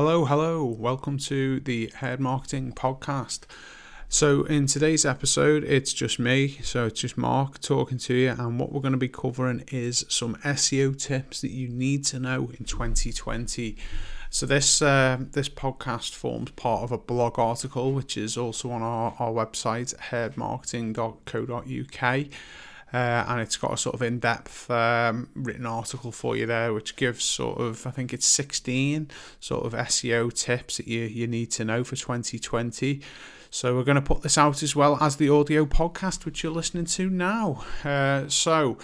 Hello, hello. Welcome to the Head Marketing Podcast. So, in today's episode, it's just me. So, it's just Mark talking to you. And what we're going to be covering is some SEO tips that you need to know in 2020. So, this uh, this podcast forms part of a blog article, which is also on our, our website, headmarketing.co.uk. Uh, and it's got a sort of in-depth um, written article for you there, which gives sort of I think it's 16 sort of SEO tips that you you need to know for 2020. So we're going to put this out as well as the audio podcast, which you're listening to now. Uh, so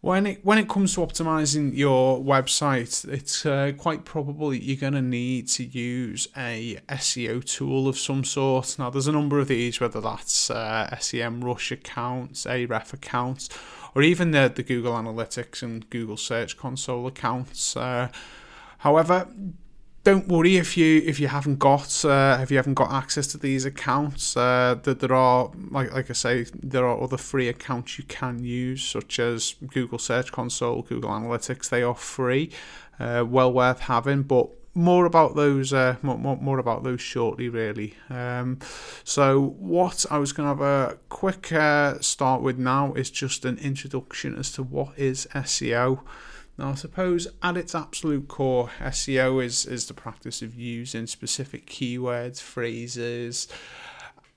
when it when it comes to optimizing your website, it's uh, quite probable that you're going to need to use a SEO tool of some sort. Now, there's a number of these, whether that's uh, SEMrush accounts, Ahrefs accounts, or even the the Google Analytics and Google Search Console accounts. Uh, however, don't worry if you if you haven't got uh, if you haven't got access to these accounts. Uh, that there are like like I say, there are other free accounts you can use, such as Google Search Console, Google Analytics. They are free, uh, well worth having. But more about those uh, more, more, more about those shortly really um, so what i was going to have a quick uh, start with now is just an introduction as to what is seo now, I suppose at its absolute core, SEO is, is the practice of using specific keywords, phrases,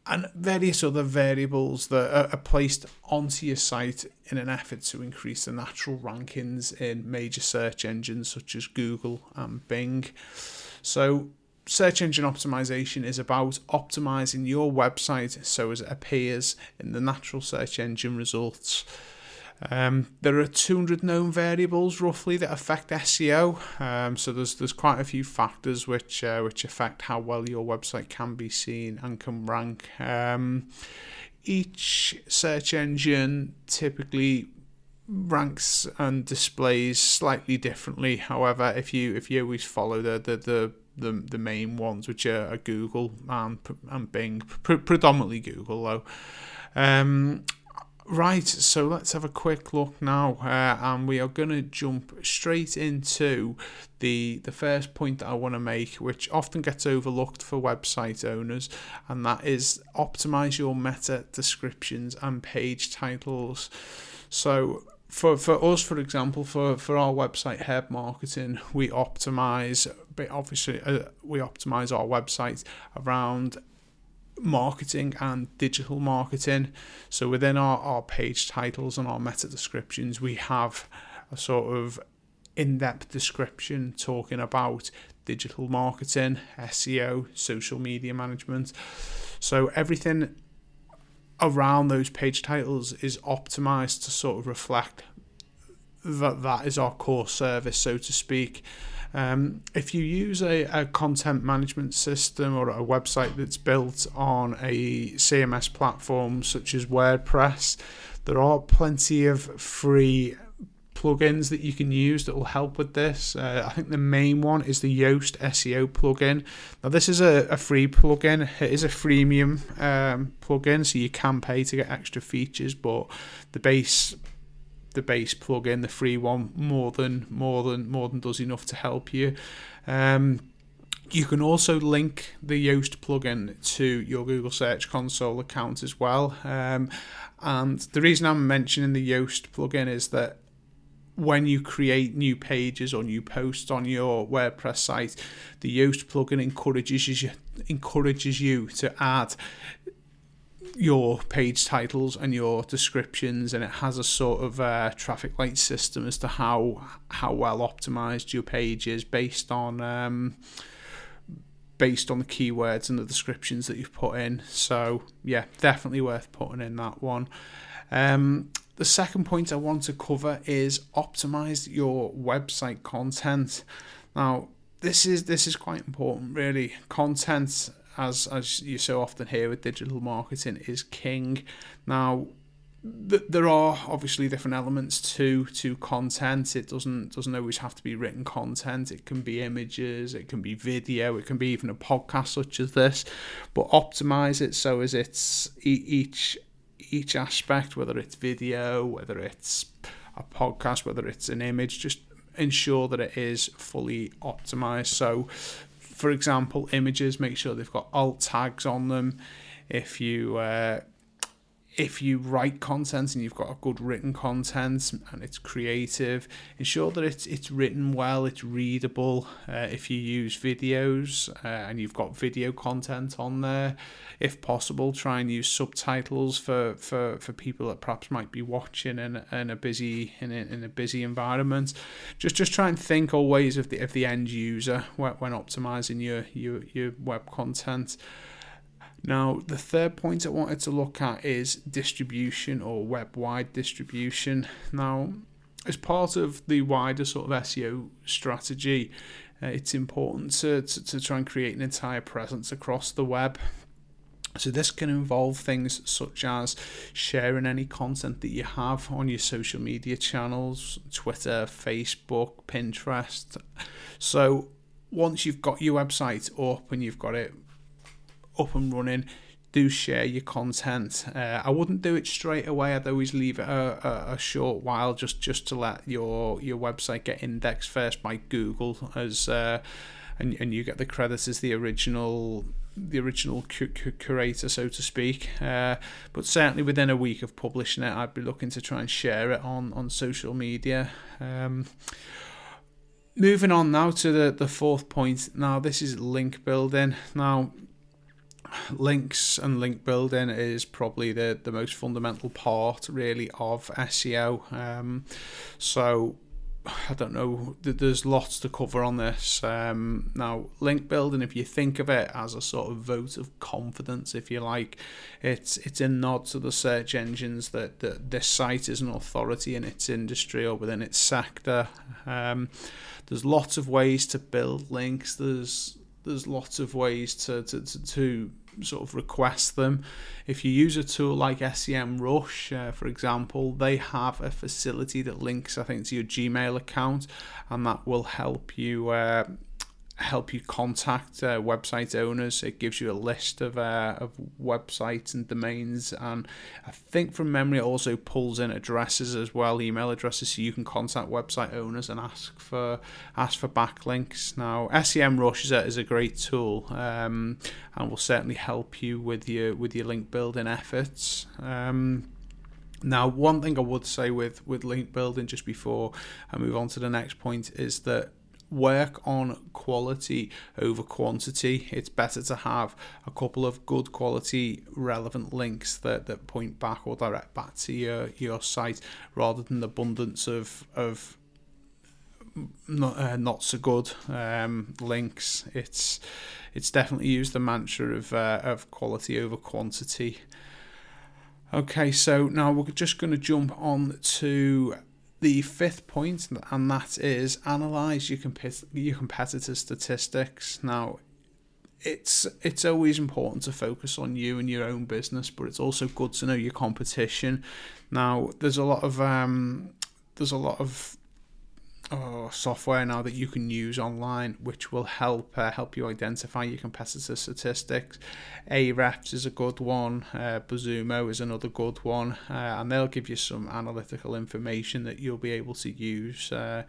and various other variables that are, are placed onto your site in an effort to increase the natural rankings in major search engines such as Google and Bing. So, search engine optimization is about optimizing your website so as it appears in the natural search engine results. Um, there are 200 known variables roughly that affect SEO. Um, so there's there's quite a few factors which uh, which affect how well your website can be seen and can rank. Um, each search engine typically ranks and displays slightly differently. However, if you if you always follow the the, the the, the main ones, which are, are Google and and Bing, pre- predominantly Google though. Um, Right, so let's have a quick look now, uh, and we are going to jump straight into the the first point that I want to make, which often gets overlooked for website owners, and that is optimize your meta descriptions and page titles. So for for us, for example, for for our website Head Marketing, we optimize, but obviously uh, we optimize our website around marketing and digital marketing. So within our, our page titles and our meta descriptions, we have a sort of in depth description talking about digital marketing, SEO, social media management. So everything around those page titles is optimized to sort of reflect that that is our core service, so to speak. Um, if you use a, a content management system or a website that's built on a CMS platform such as WordPress, there are plenty of free plugins that you can use that will help with this. Uh, I think the main one is the Yoast SEO plugin. Now, this is a, a free plugin, it is a freemium um, plugin, so you can pay to get extra features, but the base the base plugin, the free one, more than more than more than does enough to help you. Um, you can also link the Yoast plugin to your Google Search Console account as well. Um, and the reason I'm mentioning the Yoast plugin is that when you create new pages or new posts on your WordPress site, the Yoast plugin encourages you encourages you to add your page titles and your descriptions and it has a sort of uh, traffic light system as to how how well optimized your page is based on um, based on the keywords and the descriptions that you've put in. So yeah definitely worth putting in that one. Um, the second point I want to cover is optimize your website content. Now this is this is quite important really. Content as as you so often hear with digital marketing, is king. Now, th- there are obviously different elements to to content. It doesn't doesn't always have to be written content. It can be images. It can be video. It can be even a podcast such as this. But optimize it so as it's each each aspect, whether it's video, whether it's a podcast, whether it's an image, just ensure that it is fully optimized. So for example, images, make sure they've got alt tags on them. If you uh, if you write content and you've got a good written content and it's creative, ensure that it's it's written well, it's readable. Uh, if you use videos uh, and you've got video content on there, if possible, try and use subtitles for, for, for people that perhaps might be watching in, in a busy in a, in a busy environment. Just just try and think always of the of the end user when, when optimizing your your your web content. Now, the third point I wanted to look at is distribution or web wide distribution. Now, as part of the wider sort of SEO strategy, uh, it's important to, to, to try and create an entire presence across the web. So, this can involve things such as sharing any content that you have on your social media channels Twitter, Facebook, Pinterest. So, once you've got your website up and you've got it up and running, do share your content. Uh, I wouldn't do it straight away. I'd always leave it a, a, a, short while just, just to let your your website get indexed first by Google as uh, and and you get the credit as the original the original cu- cu- curator, so to speak. Uh, but certainly within a week of publishing it, I'd be looking to try and share it on on social media. Um, moving on now to the, the fourth point. Now this is link building. Now links and link building is probably the, the most fundamental part really of SEO. Um, so I don't know. There's lots to cover on this. Um, now, link building, if you think of it as a sort of vote of confidence, if you like, it's it's a nod to the search engines that, that this site is an authority in its industry or within its sector. Um, there's lots of ways to build links. There's there's lots of ways to to, to, to sort of request them. If you use a tool like SEMrush, uh, for example, they have a facility that links, I think, to your Gmail account, and that will help you. Uh, help you contact uh, website owners. It gives you a list of uh, of websites and domains, and I think from memory it also pulls in addresses as well, email addresses, so you can contact website owners and ask for ask for backlinks. Now, SEMrush is a, is a great tool, um, and will certainly help you with your with your link building efforts. Um, now, one thing I would say with, with link building just before I move on to the next point is that work on quality over quantity. It's better to have a couple of good quality relevant links that, that point back or direct back to your, your site rather than abundance of of not uh, not so good um, links. It's it's definitely used the mantra of uh, of quality over quantity. Okay, so now we're just going to jump on to the fifth point, and that is analyze your compet- your competitor statistics. Now, it's it's always important to focus on you and your own business, but it's also good to know your competition. Now, there's a lot of um, there's a lot of oh, software now that you can use online, which will help uh, help you identify your competitor statistics. Ahrefs is a good one. Uh, BuzzSumo is another good one, uh, and they'll give you some analytical information that you'll be able to use uh,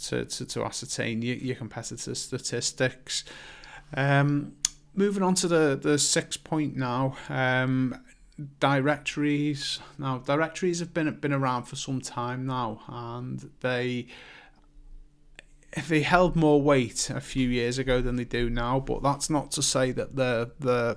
to, to to ascertain your, your competitor statistics. Um, moving on to the the sixth point now. Um, directories now directories have been been around for some time now and they they held more weight a few years ago than they do now, but that's not to say that they're, they're,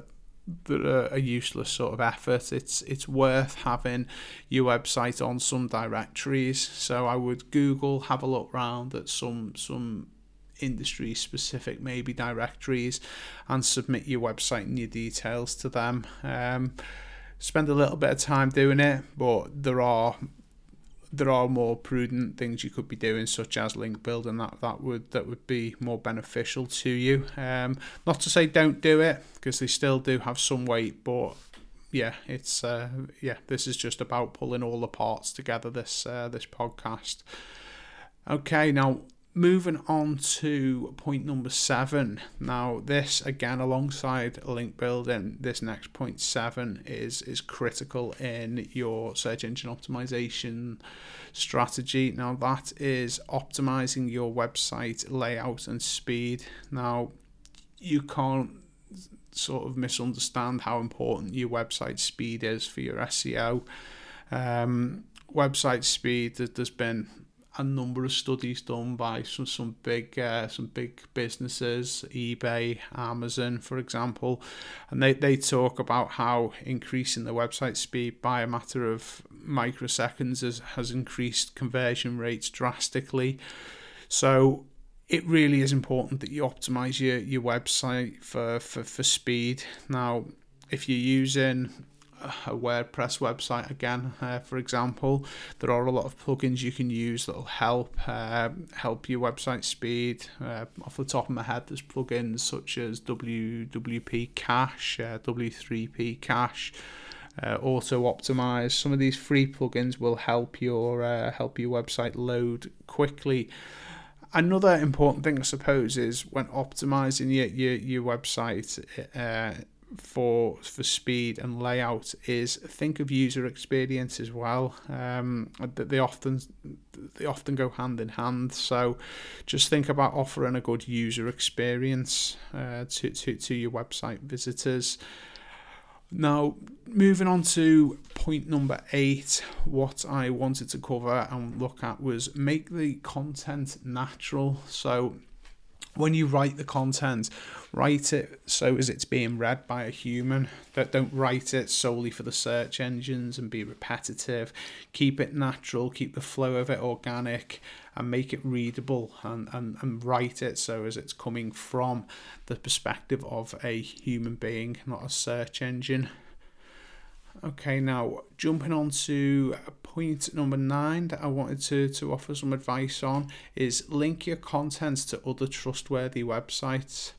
they're a useless sort of effort. It's it's worth having your website on some directories. So I would Google, have a look around at some some industry specific maybe directories and submit your website and your details to them. Um, spend a little bit of time doing it, but there are there are more prudent things you could be doing, such as link building. That that would that would be more beneficial to you. Um, not to say don't do it because they still do have some weight, but yeah, it's uh, yeah. This is just about pulling all the parts together. This uh, this podcast. Okay, now moving on to point number seven. Now, this again, alongside link building, this next point seven is is critical in your search engine optimization strategy. Now, that is optimizing your website layout and speed. Now, you can't sort of misunderstand how important your website speed is for your SEO. Um, website speed, there's been a number of studies done by some some big uh, some big businesses, eBay, Amazon, for example, and they, they talk about how increasing the website speed by a matter of microseconds has, has increased conversion rates drastically. So it really is important that you optimize your, your website for, for, for speed. Now, if you're using a WordPress website again, uh, for example, there are a lot of plugins you can use that'll help uh, help your website speed. Uh, off the top of my head, there's plugins such as WWP Cache, uh, W3P Cache. Uh, Autoptimize some of these free plugins will help your uh, help your website load quickly another important thing, I suppose, is when optimizing your your, your website uh, for for speed and layout is think of user experience as well. Um, they often they often go hand in hand. So just think about offering a good user experience uh, to, to to your website visitors. Now, moving on to point number eight, what I wanted to cover and look at was make the content natural. So, when you write the content, write it so as it's being read by a human. That don't write it solely for the search engines and be repetitive. Keep it natural, keep the flow of it organic, and make it readable and, and, and write it so as it's coming from the perspective of a human being, not a search engine. Okay, now jumping on to point number nine that I wanted to, to offer some advice on is link your content to other trustworthy websites.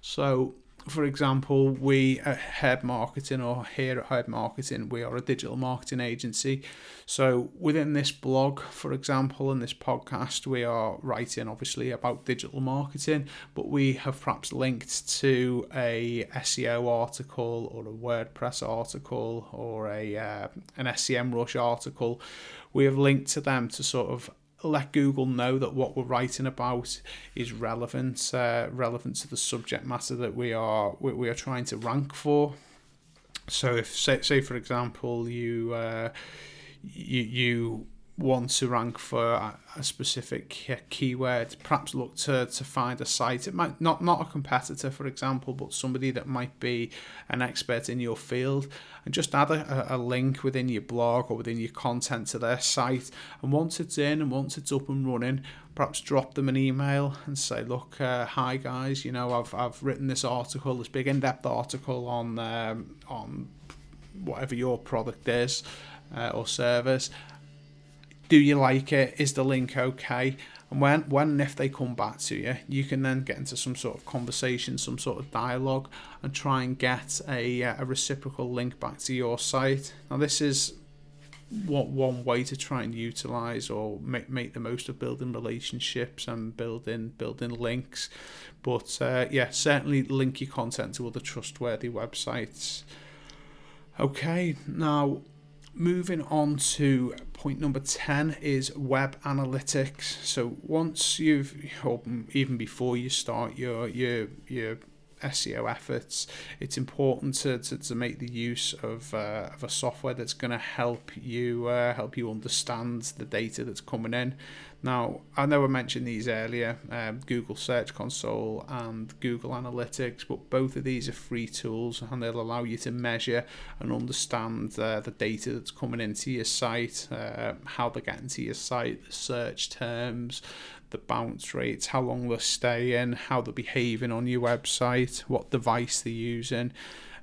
So for example, we at Herb Marketing or here at Herb Marketing, we are a digital marketing agency. So within this blog, for example, and this podcast, we are writing obviously about digital marketing, but we have perhaps linked to a SEO article or a WordPress article or a uh, an SEMrush article. We have linked to them to sort of let Google know that what we're writing about is relevant, uh, relevant to the subject matter that we are we, we are trying to rank for. So, if say, say for example, you uh, you you want to rank for a, a specific keyword, perhaps look to, to find a site. It might not not a competitor, for example, but somebody that might be an expert in your field, and just add a, a link within your blog or within your content to their site. And once it's in and once it's up and running, perhaps drop them an email and say, look, uh, hi guys, you know, I've I've written this article, this big in-depth article on um, on whatever your product is uh, or service do you like it? Is the link okay? And when, when and if they come back to you, you can then get into some sort of conversation, some sort of dialogue, and try and get a, uh, a reciprocal link back to your site. Now, this is what one way to try and utilize or make make the most of building relationships and building building links. But uh, yeah, certainly link your content to other trustworthy websites. Okay, now moving on to point number 10 is web analytics. So once you've or even before you start your your your SEO efforts, it's important to, to, to make the use of, uh, of a software that's going to help you uh, help you understand the data that's coming in. Now, I know I mentioned these earlier, um, Google Search Console and Google Analytics, but both of these are free tools and they'll allow you to measure and understand uh, the data that's coming into your site, uh, how they're getting to your site, the search terms, the bounce rates, how long they're staying, how they're behaving on your website, what device they're using.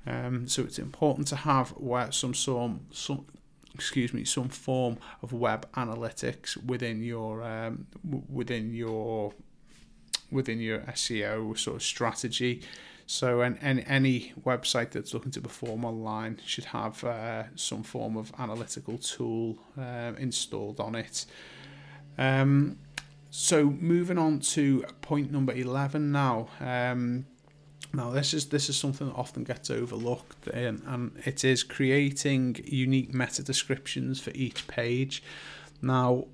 Um, so it's important to have some some some excuse me some form of web analytics within your um, within your within your SEO sort of strategy. So, and, and any website that's looking to perform online should have uh, some form of analytical tool uh, installed on it. Um, so moving on to point number 11 now. Um, now this is this is something that often gets overlooked and, and it is creating unique meta descriptions for each page. Now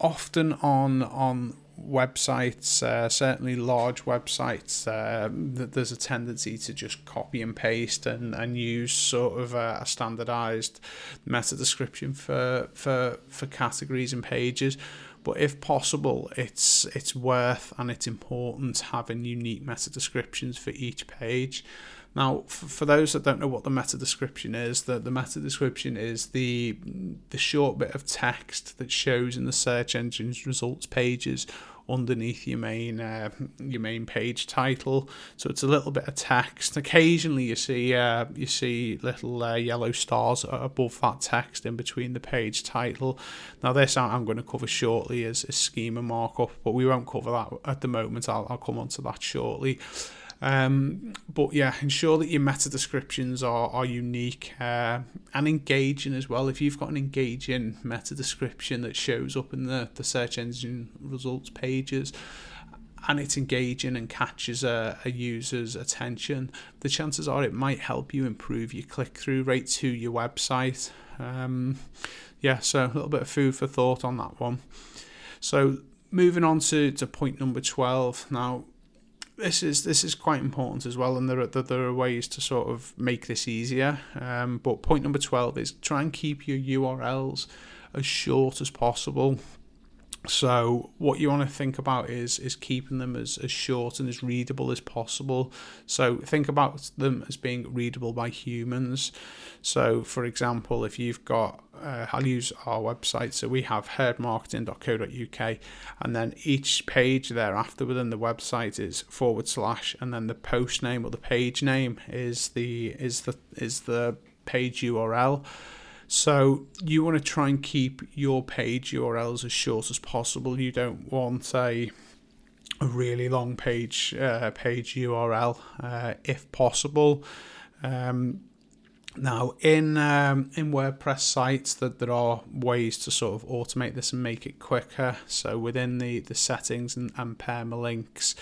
often on on websites, uh, certainly large websites, uh, there's a tendency to just copy and paste and, and use sort of a, a standardized meta description for, for, for categories and pages. But if possible, it's it's worth and it's important having unique meta descriptions for each page. Now, for, for those that don't know what the meta description is, the, the meta description is the the short bit of text that shows in the search engine's results pages underneath your main uh, your main page title. So it's a little bit of text. Occasionally you see uh, you see little uh, yellow stars above that text in between the page title. Now this I'm going to cover shortly is, is schema markup, but we won't cover that at the moment. I'll, I'll come on to that shortly. Um, but yeah, ensure that your meta descriptions are, are unique uh, and engaging as well. If you've got an engaging meta description that shows up in the, the search engine results pages, and it's engaging and catches a, a user's attention, the chances are it might help you improve your click through rate to your website. Um, yeah, so a little bit of food for thought on that one. So moving on to, to point number 12. Now, this is this is quite important as well, and there are there are ways to sort of make this easier. Um, but point number twelve is try and keep your URLs as short as possible. So what you want to think about is is keeping them as, as short and as readable as possible. So think about them as being readable by humans. So for example, if you've got uh, I'll use our website. So we have herdmarketing.co.uk, and then each page thereafter within the website is forward slash, and then the post name or the page name is the is the is the page URL. So you want to try and keep your page URLs as short as possible. You don't want a a really long page uh, page URL uh, if possible. Um, now, in um, in WordPress sites, that there are ways to sort of automate this and make it quicker. So within the, the settings and, and permalinks,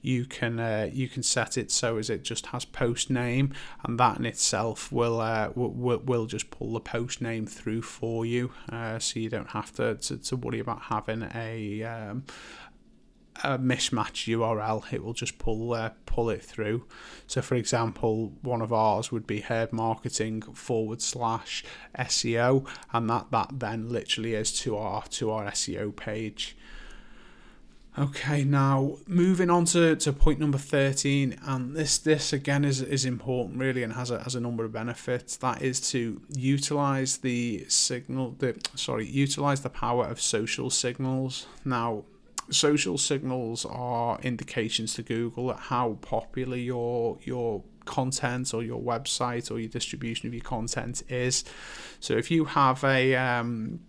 you can uh, you can set it so as it just has post name, and that in itself will uh, will, will just pull the post name through for you, uh, so you don't have to, to, to worry about having a um, a mismatch URL, it will just pull uh, pull it through. So, for example, one of ours would be herd marketing forward slash SEO, and that that then literally is to our to our SEO page. Okay, now moving on to, to point number 13, and this this again is, is important really and has a, has a number of benefits. That is to utilize the signal the sorry, utilize the power of social signals. Now social signals are indications to Google at how popular your your content or your website or your distribution of your content is. So if you have a um,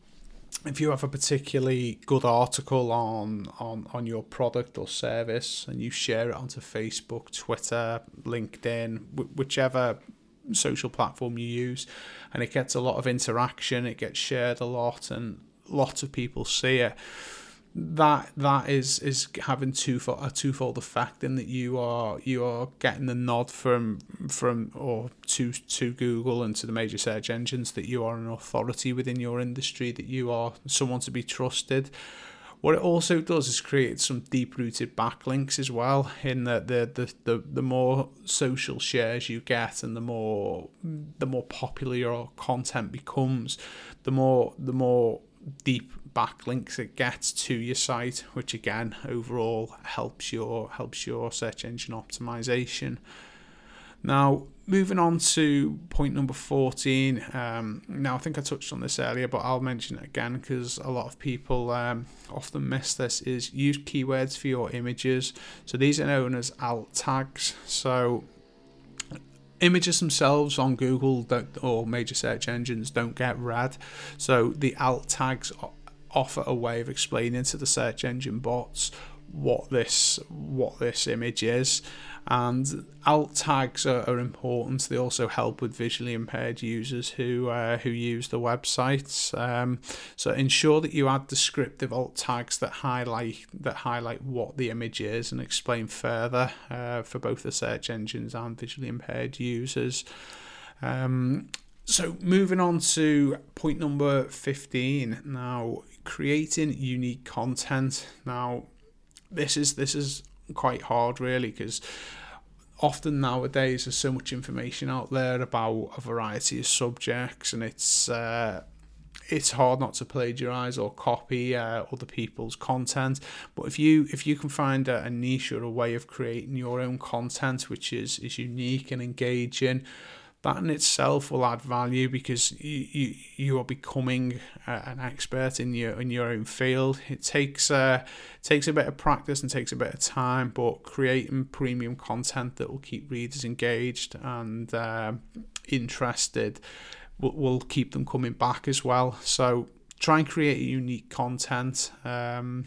if you have a particularly good article on, on, on your product or service and you share it onto Facebook, Twitter, LinkedIn, whichever social platform you use, and it gets a lot of interaction, it gets shared a lot, and lots of people see it that that is is having twofold a twofold effect in that you are you are getting the nod from from or to to Google and to the major search engines that you are an authority within your industry that you are someone to be trusted. What it also does is create some deep rooted backlinks as well in that the, the the the more social shares you get and the more the more popular your content becomes the more the more deep backlinks it gets to your site, which again overall helps your helps your search engine optimization. Now, moving on to point number 14. Um, now, I think I touched on this earlier, but I'll mention it again because a lot of people um, often miss this is use keywords for your images. So these are known as alt tags. So images themselves on Google or major search engines don't get read. So the alt tags offer a way of explaining to the search engine bots what this what this image is. And alt tags are, are important. They also help with visually impaired users who uh, who use the websites. Um, so ensure that you add descriptive alt tags that highlight that highlight what the image is and explain further uh, for both the search engines and visually impaired users. Um, so moving on to point number 15 now creating unique content. Now, this is this is quite hard really because often nowadays there's so much information out there about a variety of subjects and it's uh, it's hard not to plagiarize or copy uh, other people's content but if you if you can find a, a niche or a way of creating your own content which is is unique and engaging that in itself will add value because you you, you are becoming uh, an expert in your in your own field. It takes uh, takes a bit of practice and takes a bit of time, but creating premium content that will keep readers engaged and uh, interested will, will keep them coming back as well. So try and create unique content. Um,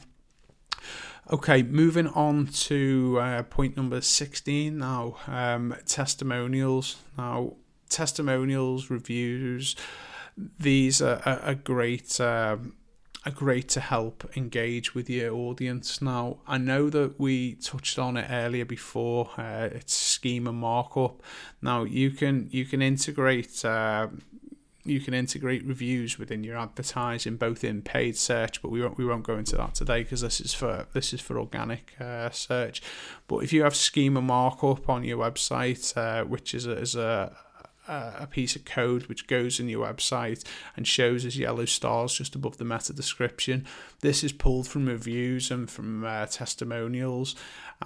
Okay, moving on to uh, point number 16 now um, testimonials. Now, testimonials, reviews, these are, are great. Um, great to help engage with your audience. Now, I know that we touched on it earlier before. Uh, it's schema markup. Now, you can you can integrate. Uh, you can integrate reviews within your advertising, both in paid search, but we won't we won't go into that today because this is for this is for organic uh, search. But if you have schema markup on your website, uh, which is a, is a a piece of code which goes in your website and shows as yellow stars just above the meta description. This is pulled from reviews and from uh, testimonials,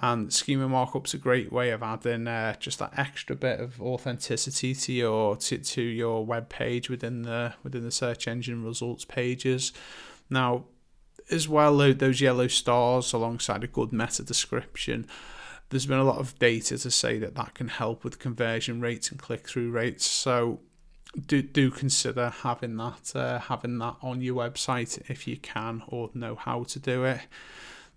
and schema markup's a great way of adding uh, just that extra bit of authenticity to your to, to your web page within the within the search engine results pages. Now, as well, those yellow stars alongside a good meta description there's been a lot of data to say that that can help with conversion rates and click through rates. So do do consider having that uh, having that on your website if you can or know how to do it.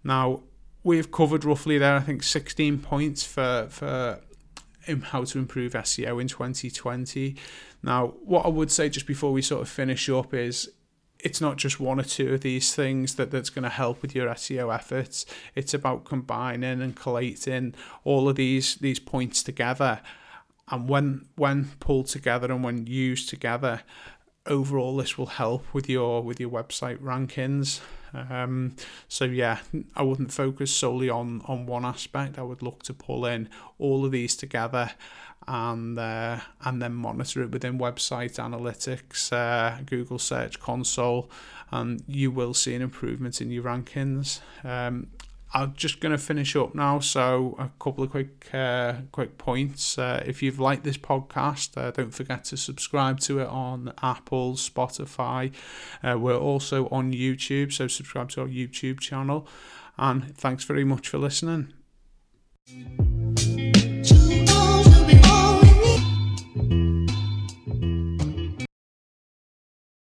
Now we've covered roughly there I think 16 points for for how to improve SEO in 2020. Now what I would say just before we sort of finish up is it's not just one or two of these things that, that's going to help with your SEO efforts. It's about combining and collating all of these these points together. And when when pulled together and when used together, overall this will help with your with your website rankings. Um, so yeah, I wouldn't focus solely on on one aspect. I would look to pull in all of these together and uh, and then monitor it within website analytics, uh, Google Search Console, and you will see an improvement in your rankings. Um, I'm just going to finish up now. So a couple of quick uh, quick points. Uh, if you've liked this podcast, uh, don't forget to subscribe to it on Apple, Spotify. Uh, we're also on YouTube, so subscribe to our YouTube channel. And thanks very much for listening.